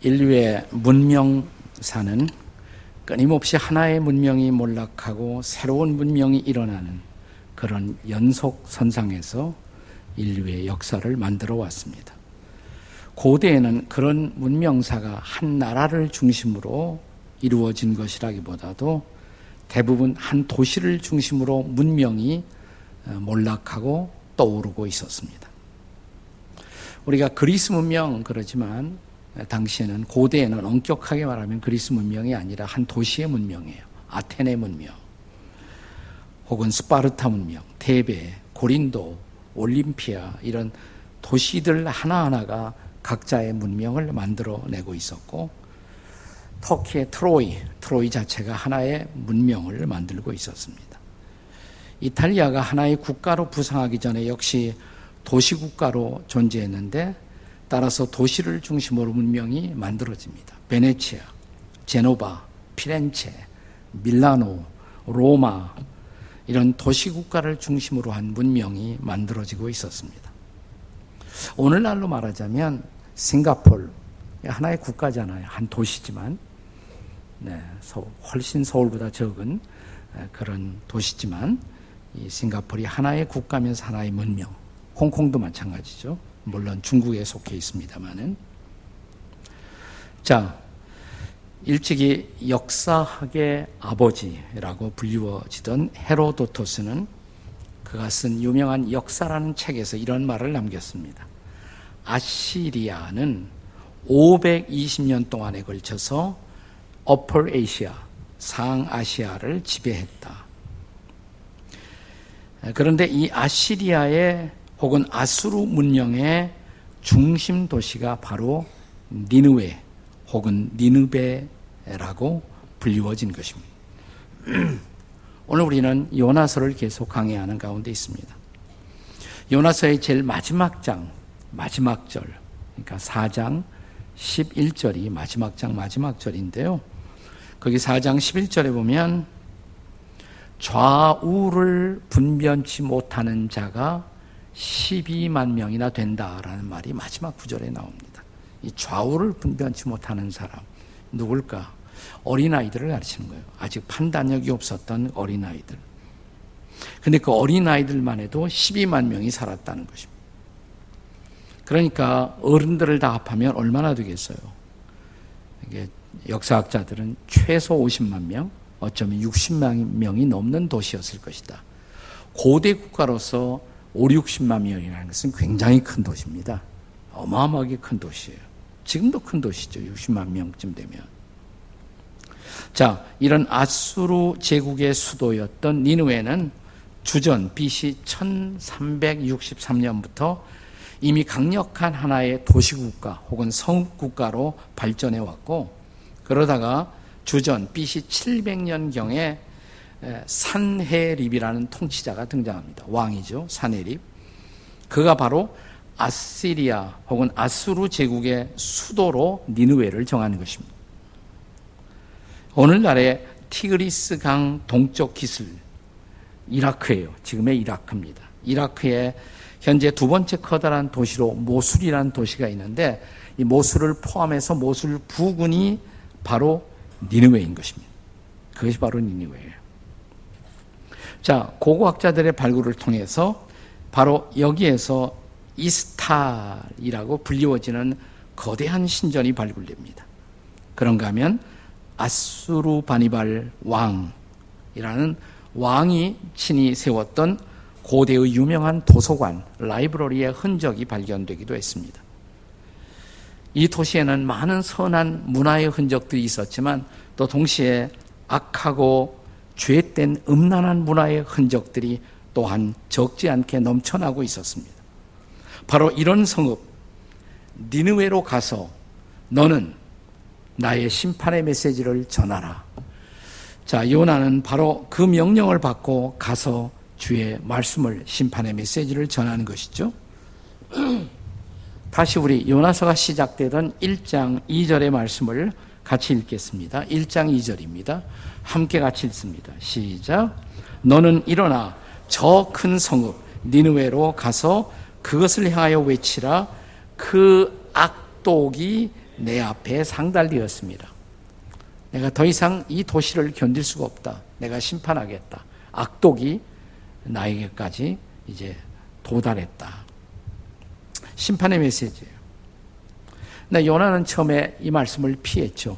인류의 문명사는 끊임없이 하나의 문명이 몰락하고 새로운 문명이 일어나는 그런 연속 선상에서 인류의 역사를 만들어 왔습니다. 고대에는 그런 문명사가 한 나라를 중심으로 이루어진 것이라기보다도 대부분 한 도시를 중심으로 문명이 어, 몰락하고 떠오르고 있었습니다. 우리가 그리스 문명 그러지만 당시에는 고대에는 엄격하게 말하면 그리스 문명이 아니라 한 도시의 문명이에요. 아테네 문명, 혹은 스파르타 문명, 테베, 고린도, 올림피아 이런 도시들 하나하나가 각자의 문명을 만들어내고 있었고 터키의 트로이, 트로이 자체가 하나의 문명을 만들고 있었습니다. 이탈리아가 하나의 국가로 부상하기 전에 역시 도시국가로 존재했는데 따라서 도시를 중심으로 문명이 만들어집니다. 베네치아, 제노바, 피렌체, 밀라노, 로마 이런 도시 국가를 중심으로 한 문명이 만들어지고 있었습니다. 오늘날로 말하자면 싱가폴 하나의 국가잖아요. 한 도시지만 네, 훨씬 서울보다 적은 그런 도시지만 이 싱가폴이 하나의 국가면서 하나의 문명. 홍콩도 마찬가지죠. 물론 중국에 속해 있습니다만은. 자, 일찍이 역사학의 아버지라고 불리워지던 헤로도토스는 그가 쓴 유명한 역사라는 책에서 이런 말을 남겼습니다. 아시리아는 520년 동안에 걸쳐서 어퍼 에이시아, 상아시아를 지배했다. 그런데 이 아시리아의 혹은 아수르 문명의 중심 도시가 바로 니느웨 혹은 니느베라고 불리워진 것입니다. 오늘 우리는 요나서를 계속 강의하는 가운데 있습니다. 요나서의 제일 마지막 장, 마지막 절, 그러니까 4장 11절이 마지막 장 마지막 절인데요. 거기 4장 11절에 보면 좌우를 분변치 못하는 자가 12만 명이나 된다라는 말이 마지막 구절에 나옵니다. 이 좌우를 분변치 못하는 사람 누굴까? 어린아이들을 가르치는 거예요. 아직 판단력이 없었던 어린아이들. 근데 그 어린아이들만 해도 12만 명이 살았다는 것입니다. 그러니까 어른들을 다 합하면 얼마나 되겠어요? 이게 역사학자들은 최소 50만 명, 어쩌면 60만 명이 넘는 도시였을 것이다. 고대 국가로서 5, 60만 명이라는 것은 굉장히 큰 도시입니다. 어마어마하게 큰 도시예요. 지금도 큰 도시죠. 60만 명쯤 되면. 자, 이런 아수르 제국의 수도였던 니누에는 주전 BC 1363년부터 이미 강력한 하나의 도시국가 혹은 성국가로 발전해 왔고 그러다가 주전 BC 700년경에 산헤립이라는 통치자가 등장합니다. 왕이죠. 산헤립. 그가 바로 아시리아 혹은 아수르 제국의 수도로 니느웨를 정하는 것입니다. 오늘날의 티그리스 강 동쪽 기슬 이라크예요. 지금의 이라크입니다. 이라크의 현재 두 번째 커다란 도시로 모술이라는 도시가 있는데 이 모술을 포함해서 모술 부군이 바로 니느웨인 것입니다. 그것이 바로 니느웨예요. 자, 고고학자들의 발굴을 통해서 바로 여기에서 이스탈이라고 불리워지는 거대한 신전이 발굴됩니다. 그런가 하면 아수르 바니발 왕이라는 왕이 친히 세웠던 고대의 유명한 도서관, 라이브러리의 흔적이 발견되기도 했습니다. 이 도시에는 많은 선한 문화의 흔적들이 있었지만 또 동시에 악하고 죄된 음란한 문화의 흔적들이 또한 적지 않게 넘쳐나고 있었습니다. 바로 이런 성읍 니느웨로 가서 너는 나의 심판의 메시지를 전하라. 자, 요나는 바로 그 명령을 받고 가서 주의 말씀을 심판의 메시지를 전하는 것이죠. 다시 우리 요나서가 시작되던 1장 2절의 말씀을 같이 읽겠습니다. 1장 2절입니다. 함께 같이 읽습니다. 시작. 너는 일어나 저 큰 성읍 니느웨로 가서 그것을 향하여 외치라 그 악독이 내 앞에 상달되었습니다. 내가 더 이상 이 도시를 견딜 수가 없다. 내가 심판하겠다. 악독이 나에게까지 이제 도달했다. 심판의 메시지예요. 나 요나는 처음에 이 말씀을 피했죠.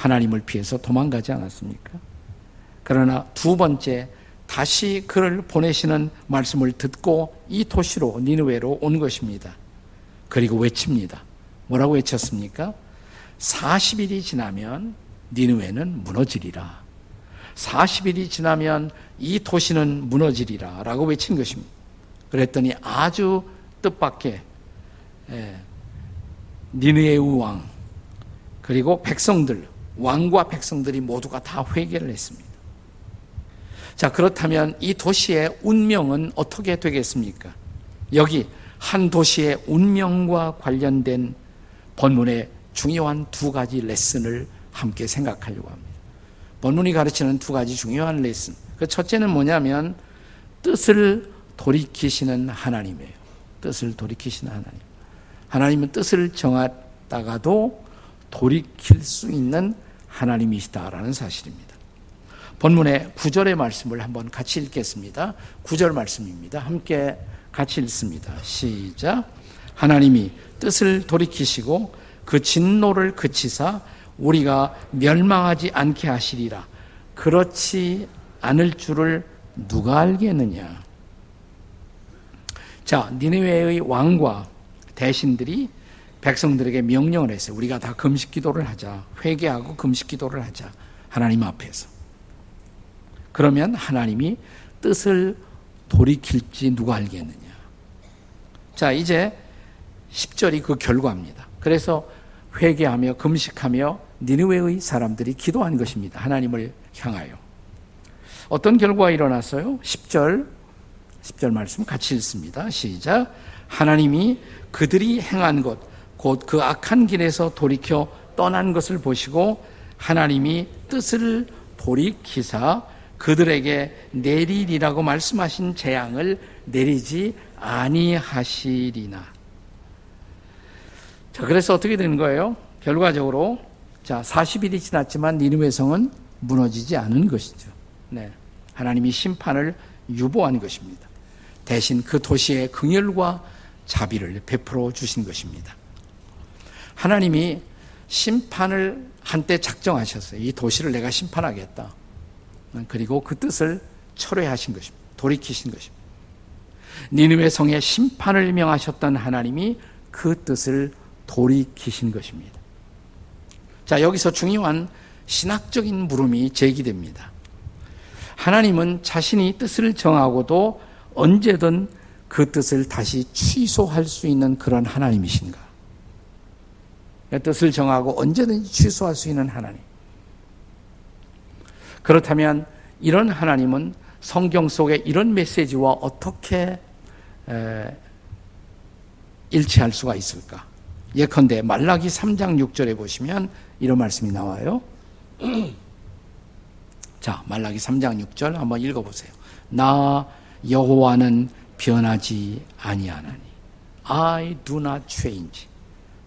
하나님을 피해서 도망가지 않았습니까? 그러나 두 번째 다시 그를 보내시는 말씀을 듣고 이 도시로 니느웨로 온 것입니다. 그리고 외칩니다. 뭐라고 외쳤습니까? 40일이 지나면 니느웨는 무너지리라. 40일이 지나면 이 도시는 무너지리라 라고 외친 것입니다. 그랬더니 아주 뜻밖의 예, 니느웨의 왕 그리고 백성들 왕과 백성들이 모두가 다 회개를 했습니다. 자, 그렇다면 이 도시의 운명은 어떻게 되겠습니까? 여기 한 도시의 운명과 관련된 본문의 중요한 두 가지 레슨을 함께 생각하려고 합니다. 본문이 가르치는 두 가지 중요한 레슨. 그 첫째는 뭐냐면 뜻을 돌이키시는 하나님이에요. 뜻을 돌이키시는 하나님. 하나님은 뜻을 정하다가도 돌이킬 수 있는 하나님이시다라는 사실입니다. 본문의 9절의 말씀을 한번 같이 읽겠습니다. 9절 말씀입니다. 함께 같이 읽습니다. 시작. 하나님이 뜻을 돌이키시고 그 진노를 그치사 우리가 멸망하지 않게 하시리라. 그렇지 않을 줄을 누가 알겠느냐? 자, 니네웨의 왕과 대신들이 백성들에게 명령을 했어요. 우리가 다 금식 기도를 하자. 회개하고 금식 기도를 하자. 하나님 앞에서. 그러면 하나님이 뜻을 돌이킬지 누가 알겠느냐. 자, 이제 10절이 그 결과입니다. 그래서 회개하며 금식하며 니느웨의 사람들이 기도한 것입니다. 하나님을 향하여. 어떤 결과가 일어났어요? 10절, 10절 말씀 같이 읽습니다. 시작. 하나님이 그들이 행한 것, 곧 그 악한 길에서 돌이켜 떠난 것을 보시고 하나님이 뜻을 돌이키사 그들에게 내리리라고 말씀하신 재앙을 내리지 아니하시리나. 자, 그래서 어떻게 되는 거예요? 결과적으로 자, 40일이 지났지만 니누의 성은 무너지지 않은 것이죠. 네. 하나님이 심판을 유보한 것입니다. 대신 그 도시에 긍휼과 자비를 베풀어 주신 것입니다. 하나님이 심판을 한때 작정하셨어요. 이 도시를 내가 심판하겠다. 그리고 그 뜻을 철회하신 것입니다. 돌이키신 것입니다. 니느웨 성에 심판을 명하셨던 하나님이 그 뜻을 돌이키신 것입니다. 자, 여기서 중요한 신학적인 물음이 제기됩니다. 하나님은 자신이 뜻을 정하고도 언제든 그 뜻을 다시 취소할 수 있는 그런 하나님이신가? 뜻을 정하고 언제든지 취소할 수 있는 하나님. 그렇다면 이런 하나님은 성경 속에 이런 메시지와 어떻게 일치할 수가 있을까? 예컨대 말라기 3장 6절에 보시면 이런 말씀이 나와요. 자, 말라기 3장 6절 한번 읽어 보세요. 나 여호와는 변하지 아니하나니. I do not change.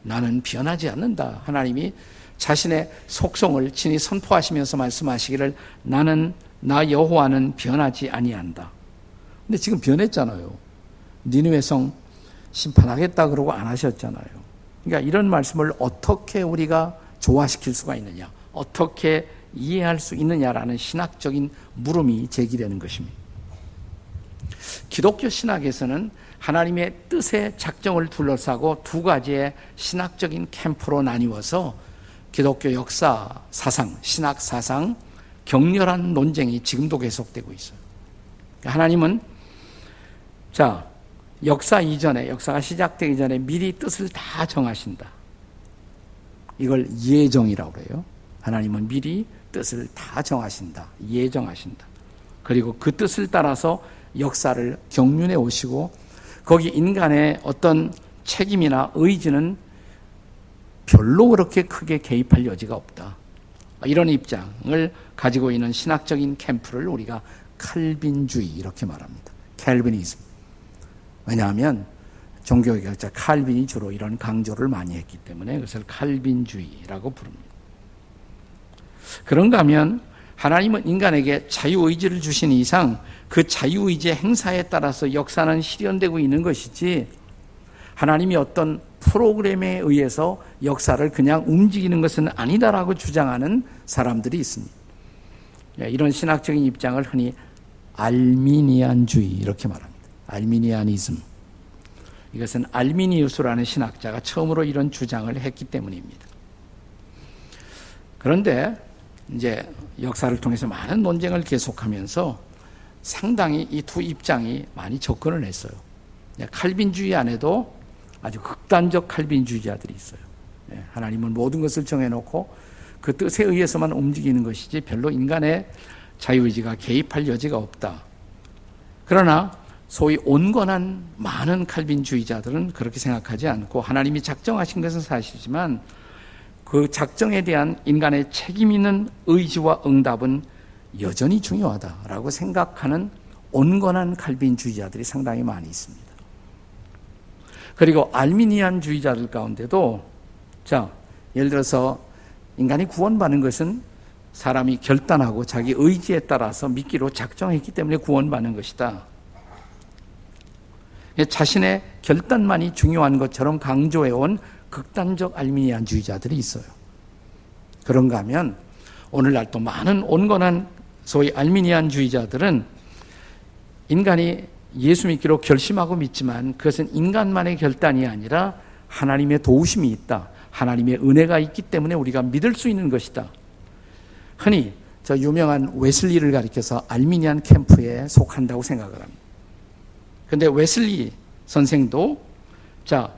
나는 변하지 않는다. 하나님이 자신의 속성을 친히 선포하시면서 말씀하시기를 나는 나 여호와는 변하지 아니한다. 근데 지금 변했잖아요. 니느웨 성 심판하겠다 그러고 안 하셨잖아요. 그러니까 이런 말씀을 어떻게 우리가 조화시킬 수가 있느냐, 어떻게 이해할 수 있느냐라는 신학적인 물음이 제기되는 것입니다. 기독교 신학에서는 하나님의 뜻의 작정을 둘러싸고 두 가지의 신학적인 캠프로 나뉘어서 기독교 역사, 사상, 신학 사상, 격렬한 논쟁이 지금도 계속되고 있어요. 하나님은 자, 역사 이전에, 역사가 시작되기 전에 미리 뜻을 다 정하신다. 이걸 예정이라고 그래요. 하나님은 미리 뜻을 다 정하신다. 예정하신다. 그리고 그 뜻을 따라서 역사를 경륜해 오시고 거기 인간의 어떤 책임이나 의지는 별로 그렇게 크게 개입할 여지가 없다. 이런 입장을 가지고 있는 신학적인 캠프를 우리가 칼빈주의 이렇게 말합니다. 캘빈이즘. 왜냐하면 종교개혁자 칼빈이 주로 이런 강조를 많이 했기 때문에 그것을 칼빈주의라고 부릅니다. 그런가 하면 하나님은 인간에게 자유의지를 주신 이상 그 자유의지의 행사에 따라서 역사는 실현되고 있는 것이지 하나님이 어떤 프로그램에 의해서 역사를 그냥 움직이는 것은 아니다라고 주장하는 사람들이 있습니다. 예, 이런 신학적인 입장을 흔히 알미니안주의 이렇게 말합니다. 알미니아니즘. 이것은 알미니우스라는 신학자가 처음으로 이런 주장을 했기 때문입니다. 그런데 이제 역사를 통해서 많은 논쟁을 계속하면서 상당히 이 두 입장이 많이 접근을 했어요. 예, 칼빈주의 안에도 아주 극단적 칼빈주의자들이 있어요. 예, 하나님은 모든 것을 정해놓고 그 뜻에 의해서만 움직이는 것이지 별로 인간의 자유의지가 개입할 여지가 없다. 그러나 소위 온건한 많은 칼빈주의자들은 그렇게 생각하지 않고 하나님이 작정하신 것은 사실이지만 그 작정에 대한 인간의 책임 있는 의지와 응답은 여전히 중요하다라고 생각하는 온건한 칼빈주의자들이 상당히 많이 있습니다. 그리고 알미니안 주의자들 가운데도 자 예를 들어서 인간이 구원받는 것은 사람이 결단하고 자기 의지에 따라서 믿기로 작정했기 때문에 구원받는 것이다. 자신의 결단만이 중요한 것처럼 강조해온 극단적 알미니안 주의자들이 있어요. 그런가 하면 오늘날 또 많은 온건한 소위 알미니안주의자들은 인간이 예수 믿기로 결심하고 믿지만 그것은 인간만의 결단이 아니라 하나님의 도우심이 있다. 하나님의 은혜가 있기 때문에 우리가 믿을 수 있는 것이다. 흔히 저 유명한 웨슬리를 가리켜서 알미니안 캠프에 속한다고 생각을 합니다. 근데 웨슬리 선생도 자,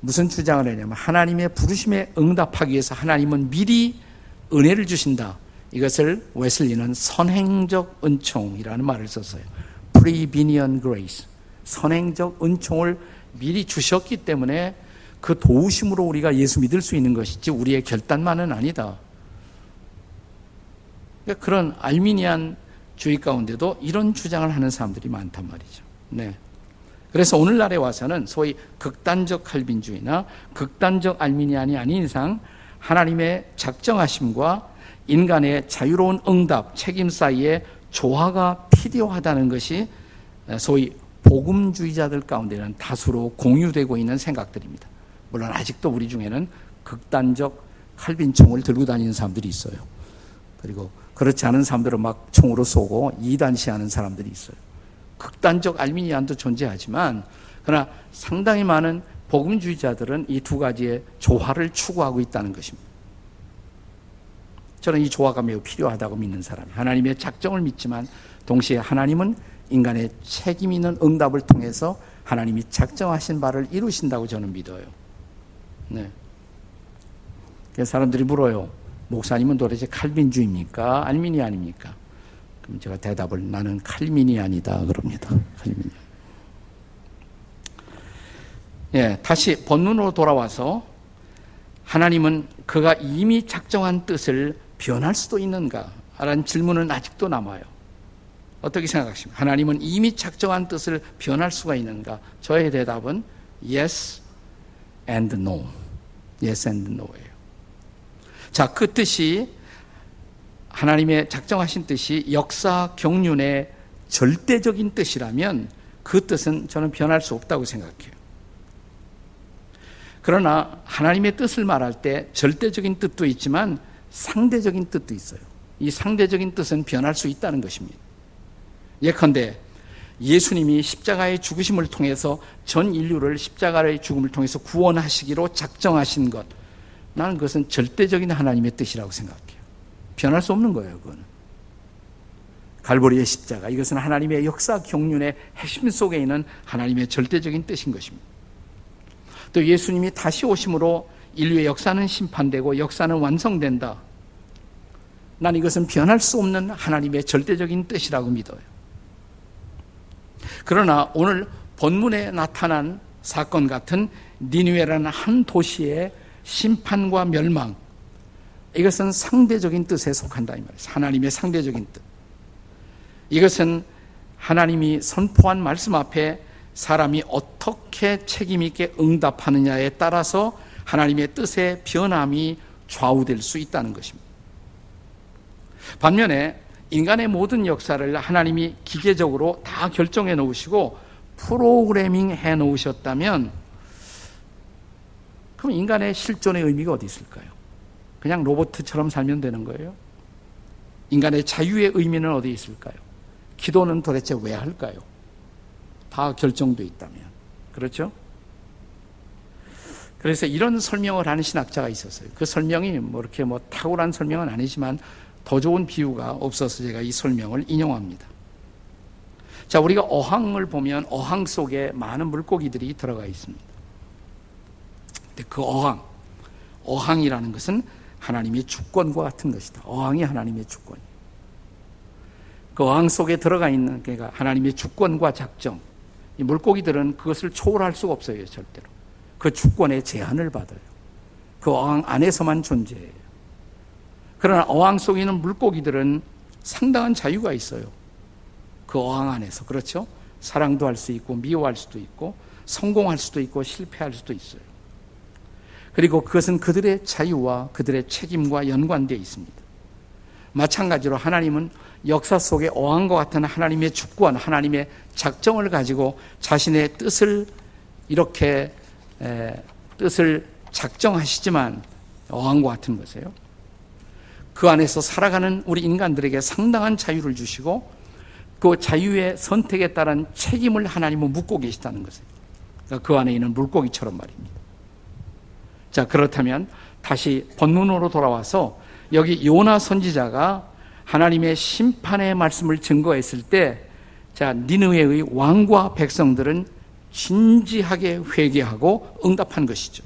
무슨 주장을 했냐면 하나님의 부르심에 응답하기 위해서 하나님은 미리 은혜를 주신다. 이것을 웨슬리는 선행적 은총이라는 말을 썼어요. Prevenient grace. 선행적 은총을 미리 주셨기 때문에 그 도우심으로 우리가 예수 믿을 수 있는 것이지 우리의 결단만은 아니다. 그러니까 그런 알미니안 주의 가운데도 이런 주장을 하는 사람들이 많단 말이죠. 네. 그래서 오늘날에 와서는 소위 극단적 칼빈주의나 극단적 알미니안이 아닌 이상 하나님의 작정하심과 인간의 자유로운 응답, 책임 사이에 조화가 필요하다는 것이 소위 복음주의자들 가운데는 다수로 공유되고 있는 생각들입니다. 물론 아직도 우리 중에는 극단적 칼빈 총을 들고 다니는 사람들이 있어요. 그리고 그렇지 않은 사람들은 막 총으로 쏘고 이단시하는 사람들이 있어요. 극단적 알미니안도 존재하지만 그러나 상당히 많은 복음주의자들은 이 두 가지의 조화를 추구하고 있다는 것입니다. 저는 이 조화가 매우 필요하다고 믿는 사람이에요. 하나님의 작정을 믿지만 동시에 하나님은 인간의 책임 있는 응답을 통해서 하나님이 작정하신 바를 이루신다고 저는 믿어요. 네. 사람들이 물어요. 목사님은 도대체 칼빈주입니까? 알미니안입니까? 그럼 제가 대답을 나는 칼미니안이다 그럽니다. 칼미니안. 예, 다시 본문으로 돌아와서 하나님은 그가 이미 작정한 뜻을 변할 수도 있는가? 라는 질문은 아직도 남아요. 어떻게 생각하십니까? 하나님은 이미 작정한 뜻을 변할 수가 있는가? 저의 대답은 yes and no. yes and no예요. 자, 그 뜻이 하나님의 작정하신 뜻이 역사 경륜의 절대적인 뜻이라면 그 뜻은 저는 변할 수 없다고 생각해요. 그러나 하나님의 뜻을 말할 때 절대적인 뜻도 있지만 상대적인 뜻도 있어요. 이 상대적인 뜻은 변할 수 있다는 것입니다. 예컨대 예수님이 십자가의 죽으심을 통해서 전 인류를 십자가의 죽음을 통해서 구원하시기로 작정하신 것. 나는 그것은 절대적인 하나님의 뜻이라고 생각해요. 변할 수 없는 거예요, 그거는. 갈보리의 십자가. 이것은 하나님의 역사 경륜의 핵심 속에 있는 하나님의 절대적인 뜻인 것입니다. 또 예수님이 다시 오심으로 인류의 역사는 심판되고 역사는 완성된다. 난 이것은 변할 수 없는 하나님의 절대적인 뜻이라고 믿어요. 그러나 오늘 본문에 나타난 사건 같은 니누에라는 한 도시의 심판과 멸망, 이것은 상대적인 뜻에 속한다 이 말이에요. 하나님의 상대적인 뜻. 이것은 하나님이 선포한 말씀 앞에 사람이 어떻게 책임 있게 응답하느냐에 따라서 하나님의 뜻의 변함이 좌우될 수 있다는 것입니다. 반면에 인간의 모든 역사를 하나님이 기계적으로 다 결정해 놓으시고 프로그래밍 해 놓으셨다면 그럼 인간의 실존의 의미가 어디 있을까요? 그냥 로봇처럼 살면 되는 거예요? 인간의 자유의 의미는 어디 있을까요? 기도는 도대체 왜 할까요? 다 결정돼 있다면. 그렇죠? 그래서 이런 설명을 하는 신학자가 있었어요. 그 설명이 뭐 이렇게 뭐 탁월한 설명은 아니지만 더 좋은 비유가 없어서 제가 이 설명을 인용합니다. 자, 우리가 어항을 보면 어항 속에 많은 물고기들이 들어가 있습니다. 근데 그 어항, 어항이라는 것은 하나님의 주권과 같은 것이다. 어항이 하나님의 주권. 그 어항 속에 들어가 있는 그러니까 하나님의 주권과 작정. 이 물고기들은 그것을 초월할 수가 없어요, 절대로. 그 주권의 제한을 받아요. 그 어항 안에서만 존재해요. 그러나 어항 속에 있는 물고기들은 상당한 자유가 있어요. 그 어항 안에서. 그렇죠? 사랑도 할 수 있고, 미워할 수도 있고, 성공할 수도 있고, 실패할 수도 있어요. 그리고 그것은 그들의 자유와 그들의 책임과 연관되어 있습니다. 마찬가지로 하나님은 역사 속에 어항과 같은 하나님의 주권, 하나님의 작정을 가지고 자신의 뜻을 이렇게 뜻을 작정하시지만 어항과 같은 것이에요. 그 안에서 살아가는 우리 인간들에게 상당한 자유를 주시고 그 자유의 선택에 따른 책임을 하나님은 묻고 계시다는 것이에요. 그러니까 그 안에 있는 물고기처럼 말입니다. 자, 그렇다면 다시 본문으로 돌아와서 여기 요나 선지자가 하나님의 심판의 말씀을 증거했을 때 자, 니느웨의 왕과 백성들은 진지하게 회개하고 응답한 것이죠.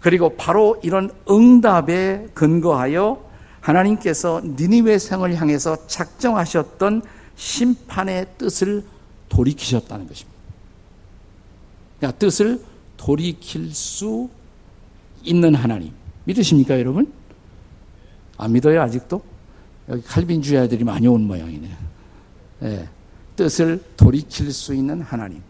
그리고 바로 이런 응답에 근거하여 하나님께서 니니웨 성을 향해서 작정하셨던 심판의 뜻을 돌이키셨다는 것입니다. 그러니까 뜻을 돌이킬 수 있는 하나님. 믿으십니까, 여러분? 안 믿어요, 아직도? 여기 칼빈주의자들이 많이 온 모양이네. 네. 뜻을 돌이킬 수 있는 하나님.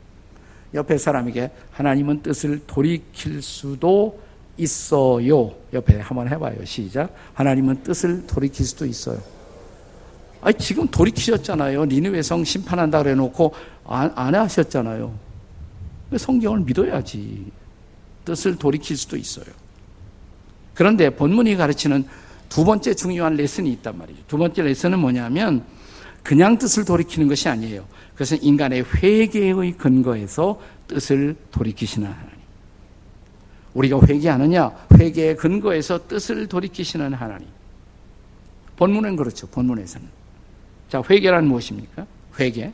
옆에 사람에게 하나님은 뜻을 돌이킬 수도 있어요. 옆에 한번 해봐요. 시작. 하나님은 뜻을 돌이킬 수도 있어요. 아니, 지금 돌이키셨잖아요. 니느웨 성 심판한다 그래 놓고 안, 안 하셨잖아요. 성경을 믿어야지. 뜻을 돌이킬 수도 있어요. 그런데 본문이 가르치는 두 번째 중요한 레슨이 있단 말이죠. 두 번째 레슨은 뭐냐면 그냥 뜻을 돌이키는 것이 아니에요. 그것은 인간의 회개의 근거에서 뜻을 돌이키시는 하나님. 우리가 회개하느냐? 회개의 근거에서 뜻을 돌이키시는 하나님. 본문은 그렇죠. 본문에서는. 자, 회개란 무엇입니까? 회개.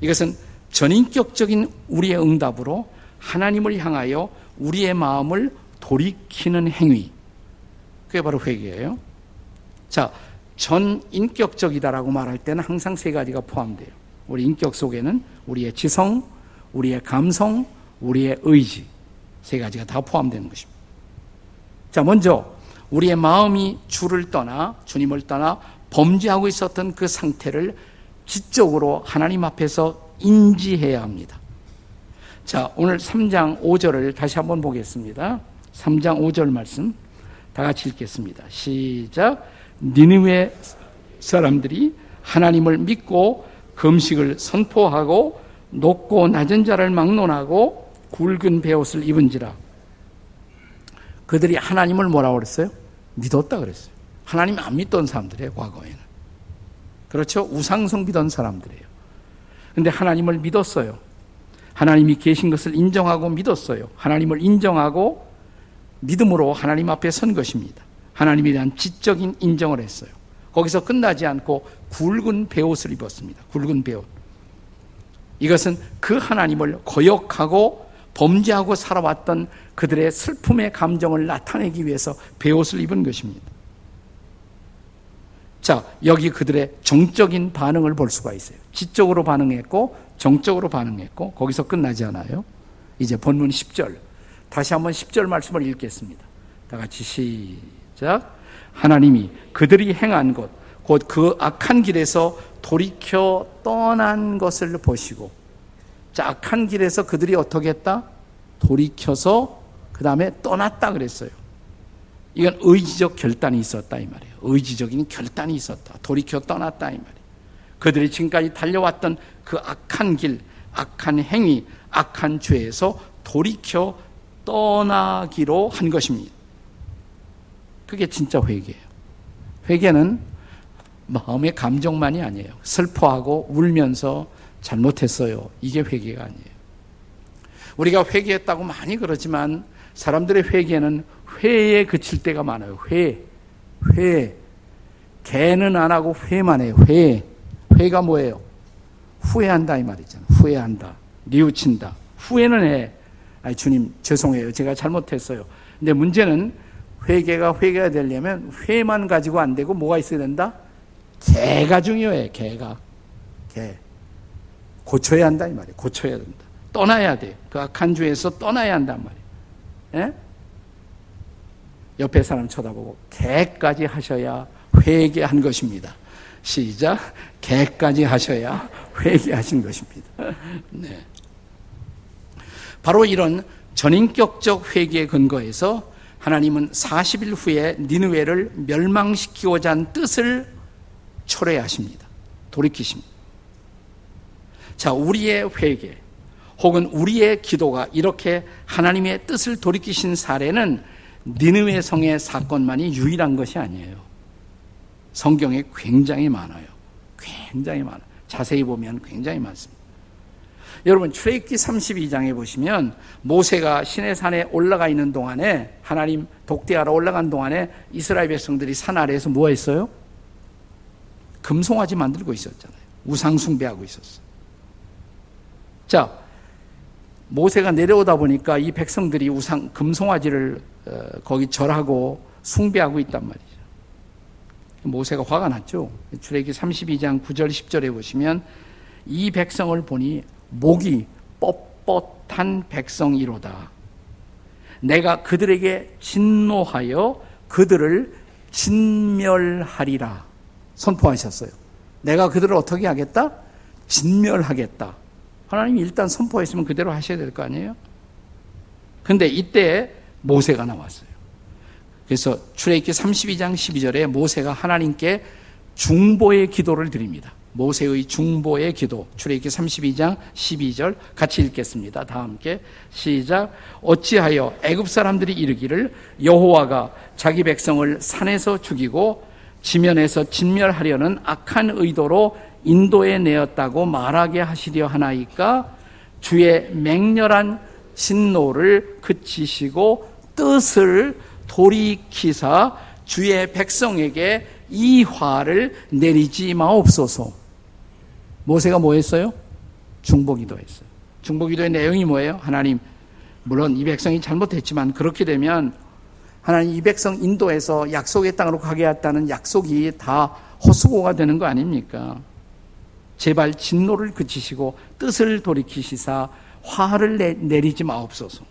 이것은 전인격적인 우리의 응답으로 하나님을 향하여 우리의 마음을 돌이키는 행위. 그게 바로 회개예요. 자, 전 인격적이다라고 말할 때는 항상 세 가지가 포함돼요. 우리 인격 속에는 우리의 지성, 우리의 감성, 우리의 의지 세 가지가 다 포함되는 것입니다. 자, 먼저 우리의 마음이 주를 떠나 주님을 떠나 범죄하고 있었던 그 상태를 지적으로 하나님 앞에서 인지해야 합니다. 자, 오늘 3장 5절을 다시 한번 보겠습니다. 3장 5절 말씀 다 같이 읽겠습니다. 시작. 니느웨 사람들이 하나님을 믿고 금식을 선포하고 높고 낮은 자를 막론하고 굵은 베옷을 입은지라. 그들이 하나님을 뭐라고 그랬어요? 믿었다 그랬어요. 하나님 안 믿던 사람들이에요, 과거에는. 그렇죠? 우상성 믿던 사람들이에요. 근데 하나님을 믿었어요. 하나님이 계신 것을 인정하고 믿었어요. 하나님을 인정하고 믿음으로 하나님 앞에 선 것입니다. 하나님에 대한 지적인 인정을 했어요. 거기서 끝나지 않고 굵은 베옷을 입었습니다. 굵은 베옷. 이것은 그 하나님을 거역하고 범죄하고 살아왔던 그들의 슬픔의 감정을 나타내기 위해서 베옷을 입은 것입니다. 자, 여기 그들의 정적인 반응을 볼 수가 있어요. 지적으로 반응했고, 정적으로 반응했고, 거기서 끝나지 않아요. 이제 본문 10절. 다시 한번 10절 말씀을 읽겠습니다. 다 같이 시작. 하나님이 그들이 행한 것, 곧 그 악한 길에서 돌이켜 떠난 것을 보시고, 자, 악한 길에서 그들이 어떻게 했다? 돌이켜서 그 다음에 떠났다 그랬어요. 이건 의지적 결단이 있었다 이 말이에요. 의지적인 결단이 있었다. 돌이켜 떠났다 이 말이에요. 그들이 지금까지 달려왔던 그 악한 길, 악한 행위, 악한 죄에서 돌이켜 떠나기로 한 것입니다. 그게 진짜 회개예요. 회개는 마음의 감정만이 아니에요. 슬퍼하고 울면서 잘못했어요. 이게 회개가 아니에요. 우리가 회개했다고 많이 그러지만 사람들의 회개는 회에 그칠 때가 많아요. 회, 회. 개는 안 하고 회만 해요. 회. 회가 뭐예요? 후회한다 이 말이잖아요. 후회한다. 뉘우친다. 후회는 해. 아니, 주님, 죄송해요. 제가 잘못했어요. 근데 문제는 회개가 회개가 되려면 회만 가지고 안 되고 뭐가 있어야 된다? 개가 중요해, 개가. 개. 고쳐야 한다, 이 말이에요. 고쳐야 된다. 떠나야 돼. 그 악한 주에서 떠나야 한단 말이에요. 예? 옆에 사람 쳐다보고 개까지 하셔야 회개한 것입니다. 시작. 개까지 하셔야 회개하신 것입니다. 네. 바로 이런 전인격적 회개의 근거에서 하나님은 40일 후에 니느웨를 멸망시키고자 한 뜻을 초래하십니다. 돌이키십니다. 자, 우리의 회개 혹은 우리의 기도가 이렇게 하나님의 뜻을 돌이키신 사례는 니느웨 성의 사건만이 유일한 것이 아니에요. 성경에 굉장히 많아요. 굉장히 많아요. 자세히 보면 굉장히 많습니다. 여러분 출애굽기 32장에 보시면 모세가 시내 산에 올라가 있는 동안에 하나님 독대하러 올라간 동안에 이스라엘 백성들이 산 아래에서 뭐 했어요? 금송아지 만들고 있었잖아요. 우상 숭배하고 있었어요. 자, 모세가 내려오다 보니까 이 백성들이 우상 금송아지를 어, 거기 절하고 숭배하고 있단 말이죠. 모세가 화가 났죠. 출애굽기 32장 9절 10절에 보시면 이 백성을 보니 목이 뻣뻣한 백성이로다. 내가 그들에게 진노하여 그들을 진멸하리라. 선포하셨어요. 내가 그들을 어떻게 하겠다? 진멸하겠다. 하나님이 일단 선포했으면 그대로 하셔야 될 거 아니에요? 근데 이때 모세가 나왔어요. 그래서 출애굽기 32장 12절에 모세가 하나님께 중보의 기도를 드립니다. 모세의 중보의 기도 출애굽기 32장 12절 같이 읽겠습니다. 다 함께 시작 어찌하여 애굽 사람들이 이르기를 여호와가 자기 백성을 산에서 죽이고 지면에서 진멸하려는 악한 의도로 인도에 내었다고 말하게 하시려 하나이까 주의 맹렬한 진노를 그치시고 뜻을 돌이키사 주의 백성에게 이 화를 내리지 마옵소서. 모세가 뭐 했어요? 중보기도 했어요. 중보기도의 내용이 뭐예요? 하나님, 물론 이 백성이 잘못했지만 그렇게 되면 하나님 이 백성 인도에서 약속의 땅으로 가게 했다는 약속이 다 허수고가 되는 거 아닙니까? 제발 진노를 그치시고 뜻을 돌이키시사 화를 내, 내리지 마옵소서.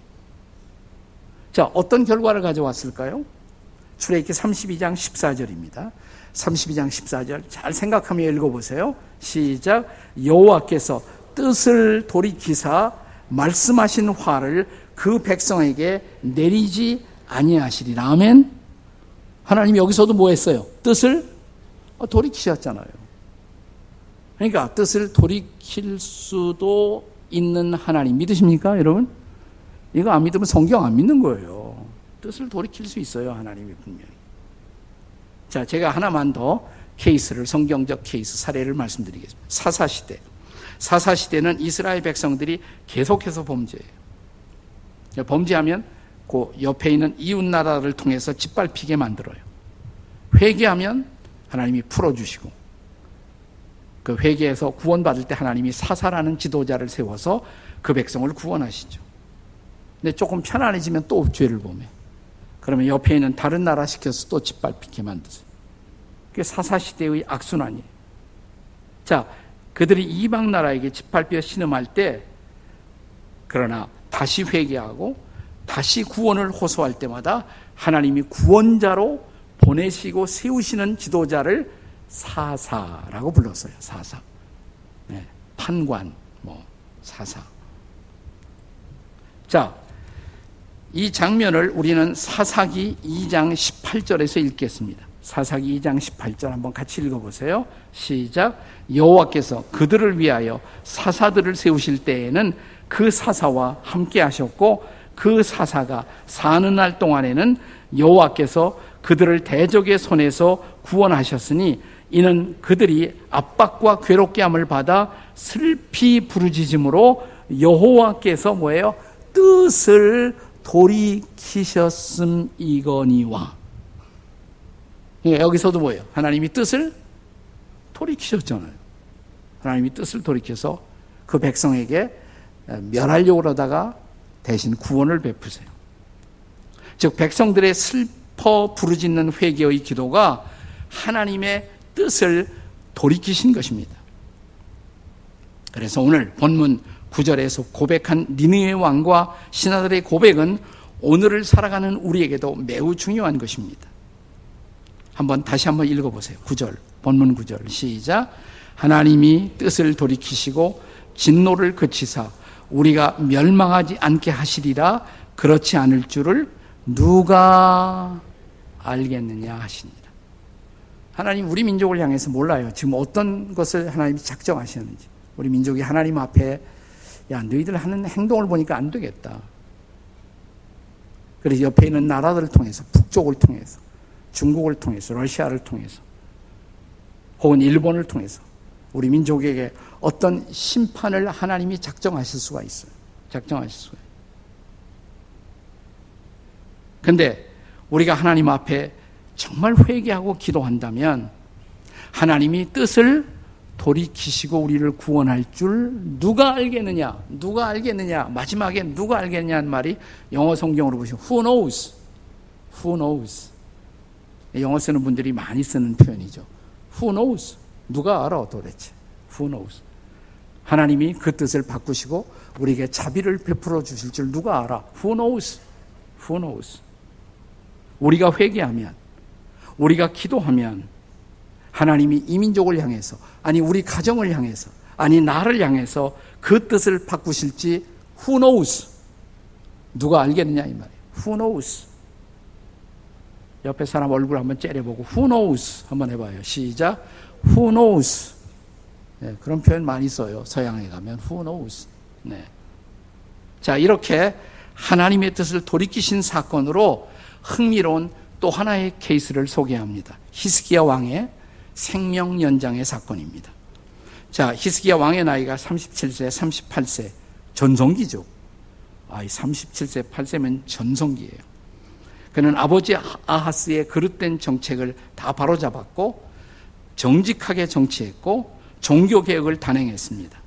자, 어떤 결과를 가져왔을까요? 출애굽기 32장 14절입니다. 32장 14절 잘 생각하며 읽어보세요. 시작. 여호와께서 뜻을 돌이키사 말씀하신 화를 그 백성에게 내리지 아니하시리라. 아멘. 하나님 여기서도 뭐 했어요? 뜻을 돌이키셨잖아요. 그러니까 뜻을 돌이킬 수도 있는 하나님 믿으십니까, 여러분? 이거 안 믿으면 성경 안 믿는 거예요. 뜻을 돌이킬 수 있어요, 하나님이 분명히. 자, 제가 하나만 더 케이스를 성경적 케이스 사례를 말씀드리겠습니다. 사사 시대. 사사 시대는 이스라엘 백성들이 계속해서 범죄해요. 범죄하면 그 옆에 있는 이웃 나라를 통해서 짓밟히게 만들어요. 회개하면 하나님이 풀어 주시고 그 회개에서 구원받을 때 하나님이 사사라는 지도자를 세워서 그 백성을 구원하시죠. 근데 조금 편안해지면 또 죄를 범해. 그러면 옆에 있는 다른 나라 시켜서 또 짓밟히게 만드세요. 그게 사사시대의 악순환이에요. 자, 그들이 이방 나라에게 짓밟혀 신음할 때, 그러나 다시 회개하고 다시 구원을 호소할 때마다 하나님이 구원자로 보내시고 세우시는 지도자를 사사라고 불렀어요. 사사. 네, 판관, 뭐 사사. 자, 이 장면을 우리는 사사기 2장 18절에서 읽겠습니다. 사사기 2장 18절 한번 같이 읽어보세요. 시작. 여호와께서 그들을 위하여 사사들을 세우실 때에는 그 사사와 함께 하셨고 그 사사가 사는 날 동안에는 여호와께서 그들을 대적의 손에서 구원하셨으니 이는 그들이 압박과 괴롭게 함을 받아 슬피 부르짖음으로 여호와께서 뭐예요? 뜻을 돌이키셨음 이거니와. 예, 여기서도 뭐예요? 하나님이 뜻을 돌이키셨잖아요. 하나님이 뜻을 돌이켜서 그 백성에게 멸하려고 그러다가 대신 구원을 베푸세요. 즉 백성들의 슬퍼 부르짖는 회개의 기도가 하나님의 뜻을 돌이키신 것입니다. 그래서 오늘 본문 9절에서 고백한 니느의 왕과 신하들의 고백은 오늘을 살아가는 우리에게도 매우 중요한 것입니다. 한번 다시 한번 읽어보세요. 9절, 본문 9절 시작. 하나님이 뜻을 돌이키시고 진노를 그치사 우리가 멸망하지 않게 하시리라 그렇지 않을 줄을 누가 알겠느냐 하십니다. 하나님 우리 민족을 향해서 몰라요. 지금 어떤 것을 하나님이 작정하시는지. 우리 민족이 하나님 앞에 야 너희들 하는 행동을 보니까 안 되겠다. 그래서 옆에 있는 나라들을 통해서 북쪽을 통해서 중국을 통해서 러시아를 통해서 혹은 일본을 통해서 우리 민족에게 어떤 심판을 하나님이 작정하실 수가 있어요. 작정하실 수가 있어요. 근데 우리가 하나님 앞에 정말 회개하고 기도한다면 하나님이 뜻을 돌이키시고 우리를 구원할 줄 누가 알겠느냐? 누가 알겠느냐? 마지막에 누가 알겠느냐는 말이 영어 성경으로 보시면 who knows? who knows? 영어 쓰는 분들이 많이 쓰는 표현이죠. who knows? 누가 알아 도대체? who knows? 하나님이 그 뜻을 바꾸시고 우리에게 자비를 베풀어 주실 줄 누가 알아? who knows? who knows? 우리가 회개하면 우리가 기도하면 하나님이 이민족을 향해서 아니 우리 가정을 향해서 아니 나를 향해서 그 뜻을 바꾸실지 who knows 누가 알겠느냐 이 말이에요. who knows 옆에 사람 얼굴 한번 째려보고 who knows 한번 해봐요. 시작 who knows 네, 그런 표현 많이 써요. 서양에 가면 who knows 네. 자 이렇게 하나님의 뜻을 돌이키신 사건으로 흥미로운 또 하나의 케이스를 소개합니다. 히스기야 왕의 생명 연장의 사건입니다. 자, 히스기야 왕의 나이가 37세, 38세, 전성기죠. 아, 37세, 8세면 전성기예요. 그는 아버지 아하스의 그릇된 정책을 다 바로잡았고 정직하게 정치했고 종교 개혁을 단행했습니다.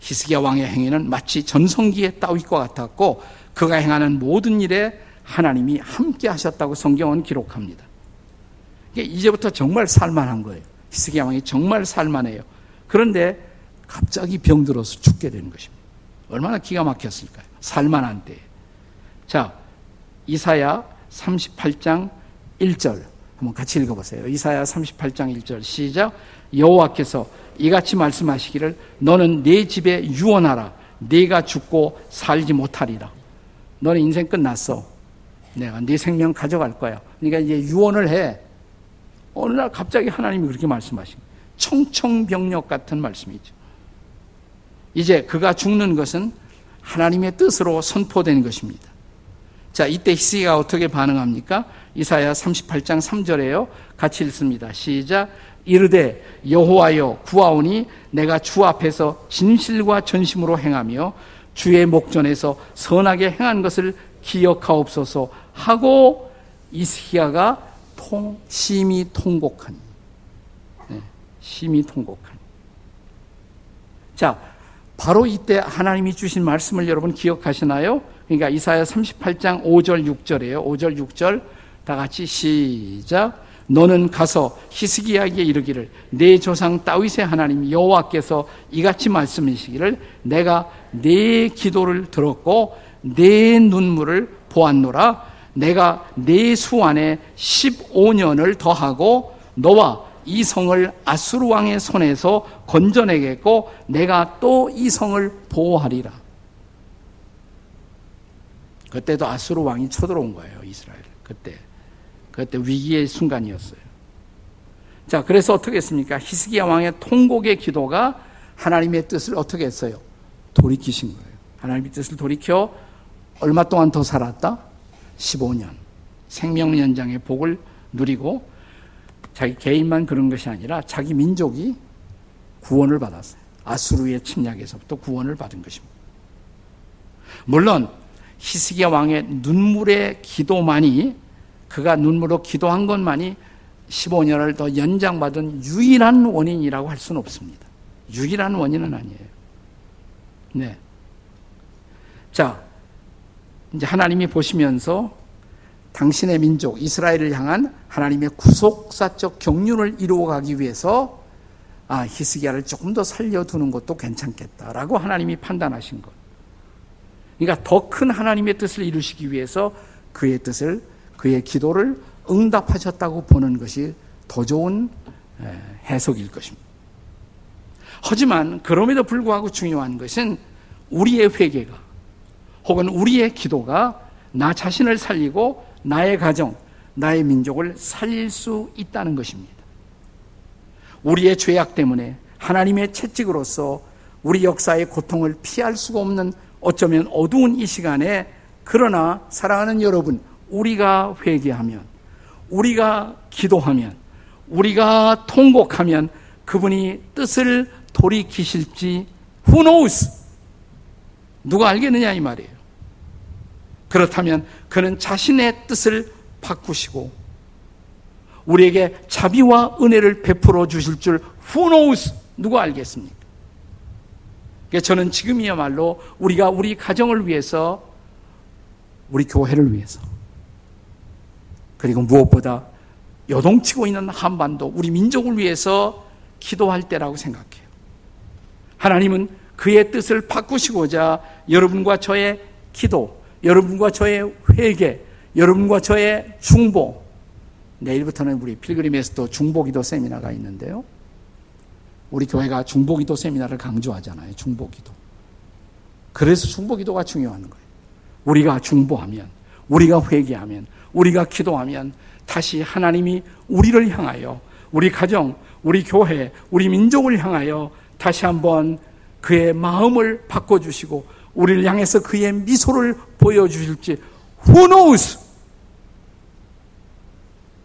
히스기야 왕의 행위는 마치 전성기의 따윗과 같았고 그가 행하는 모든 일에 하나님이 함께 하셨다고 성경은 기록합니다. 이제부터 정말 살만한 거예요. 히스기야 왕이 정말 살만해요. 그런데 갑자기 병들어서 죽게 되는 것입니다. 얼마나 기가 막혔을까요? 살만한 때. 자, 이사야 38장 1절 한번 같이 읽어보세요. 이사야 38장 1절 시작. 여호와께서 이같이 말씀하시기를 너는 내 집에 유언하라. 네가 죽고 살지 못하리라. 너는 인생 끝났어. 내가 네 생명 가져갈 거야. 그러니까 이제 유언을 해. 어느 날 갑자기 하나님이 그렇게 말씀하신 청청병력 같은 말씀이죠. 이제 그가 죽는 것은 하나님의 뜻으로 선포된 것입니다. 자, 이때 히스기가 어떻게 반응합니까? 이사야 38장 3절에요. 같이 읽습니다. 시작. 이르되 여호와여 구하오니 내가 주 앞에서 진실과 전심으로 행하며 주의 목전에서 선하게 행한 것을 기억하옵소서 하고 이스기야가 통 심히 통곡하니 네, 심히 통곡하니 자 바로 이때 하나님이 주신 말씀을 여러분 기억하시나요? 그러니까 이사야 38장 5절 6절이에요. 5절 6절 다 같이 시작 너는 가서 히스기야에게 이르기를 내 조상 다윗의 하나님 여호와께서 이같이 말씀하시기를 내가 내 기도를 들었고 내 눈물을 보았노라 내가 내 수 안에 15년을 더하고 너와 이 성을 아수르 왕의 손에서 건져내겠고 내가 또 이 성을 보호하리라. 그때도 아수르 왕이 쳐들어온 거예요, 이스라엘. 그때. 그때 위기의 순간이었어요. 자, 그래서 어떻게 했습니까? 히스기야 왕의 통곡의 기도가 하나님의 뜻을 어떻게 했어요? 돌이키신 거예요. 하나님의 뜻을 돌이켜 얼마 동안 더 살았다? 15년. 생명 연장의 복을 누리고 자기 개인만 그런 것이 아니라 자기 민족이 구원을 받았어요. 아수르의 침략에서부터 구원을 받은 것입니다. 물론 히스기야 왕의 눈물의 기도만이 그가 눈물로 기도한 것만이 15년을 더 연장받은 유일한 원인이라고 할 수는 없습니다. 유일한 원인은 아니에요. 네. 자, 이제 하나님이 보시면서 당신의 민족 이스라엘을 향한 하나님의 구속사적 경륜을 이루어가기 위해서 아, 히스기야를 조금 더 살려두는 것도 괜찮겠다라고 하나님이 판단하신 것. 그러니까 더 큰 하나님의 뜻을 이루시기 위해서 그의 뜻을 그의 기도를 응답하셨다고 보는 것이 더 좋은 해석일 것입니다. 하지만 그럼에도 불구하고 중요한 것은 우리의 회개가 혹은 우리의 기도가 나 자신을 살리고 나의 가정, 나의 민족을 살릴 수 있다는 것입니다. 우리의 죄악 때문에 하나님의 채찍으로서 우리 역사의 고통을 피할 수가 없는 어쩌면 어두운 이 시간에 그러나 사랑하는 여러분, 우리가 회개하면, 우리가 기도하면, 우리가 통곡하면 그분이 뜻을 돌이키실지 who knows? 누가 알겠느냐 이 말이에요. 그렇다면 그는 자신의 뜻을 바꾸시고 우리에게 자비와 은혜를 베풀어 주실 줄 who knows? 누가 알겠습니까? 저는 지금이야말로 우리가 우리 가정을 위해서 우리 교회를 위해서 그리고 무엇보다 여동치고 있는 한반도 우리 민족을 위해서 기도할 때라고 생각해요. 하나님은 그의 뜻을 바꾸시고자 여러분과 저의 기도, 여러분과 저의 회개, 여러분과 저의 중보. 내일부터는 우리 필그림에서도 중보기도 세미나가 있는데요. 우리 교회가 중보기도 세미나를 강조하잖아요. 중보기도. 그래서 중보기도가 중요한 거예요. 우리가 중보하면, 우리가 회개하면, 우리가 기도하면 다시 하나님이 우리를 향하여 우리 가정, 우리 교회, 우리 민족을 향하여 다시 한번 그의 마음을 바꿔주시고 우리를 향해서 그의 미소를 보여주실지 who knows?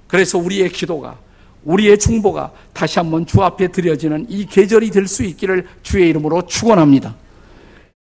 그래서 우리의 기도가 우리의 중보가 다시 한번 주 앞에 드려지는 이 계절이 될 수 있기를 주의 이름으로 축원합니다.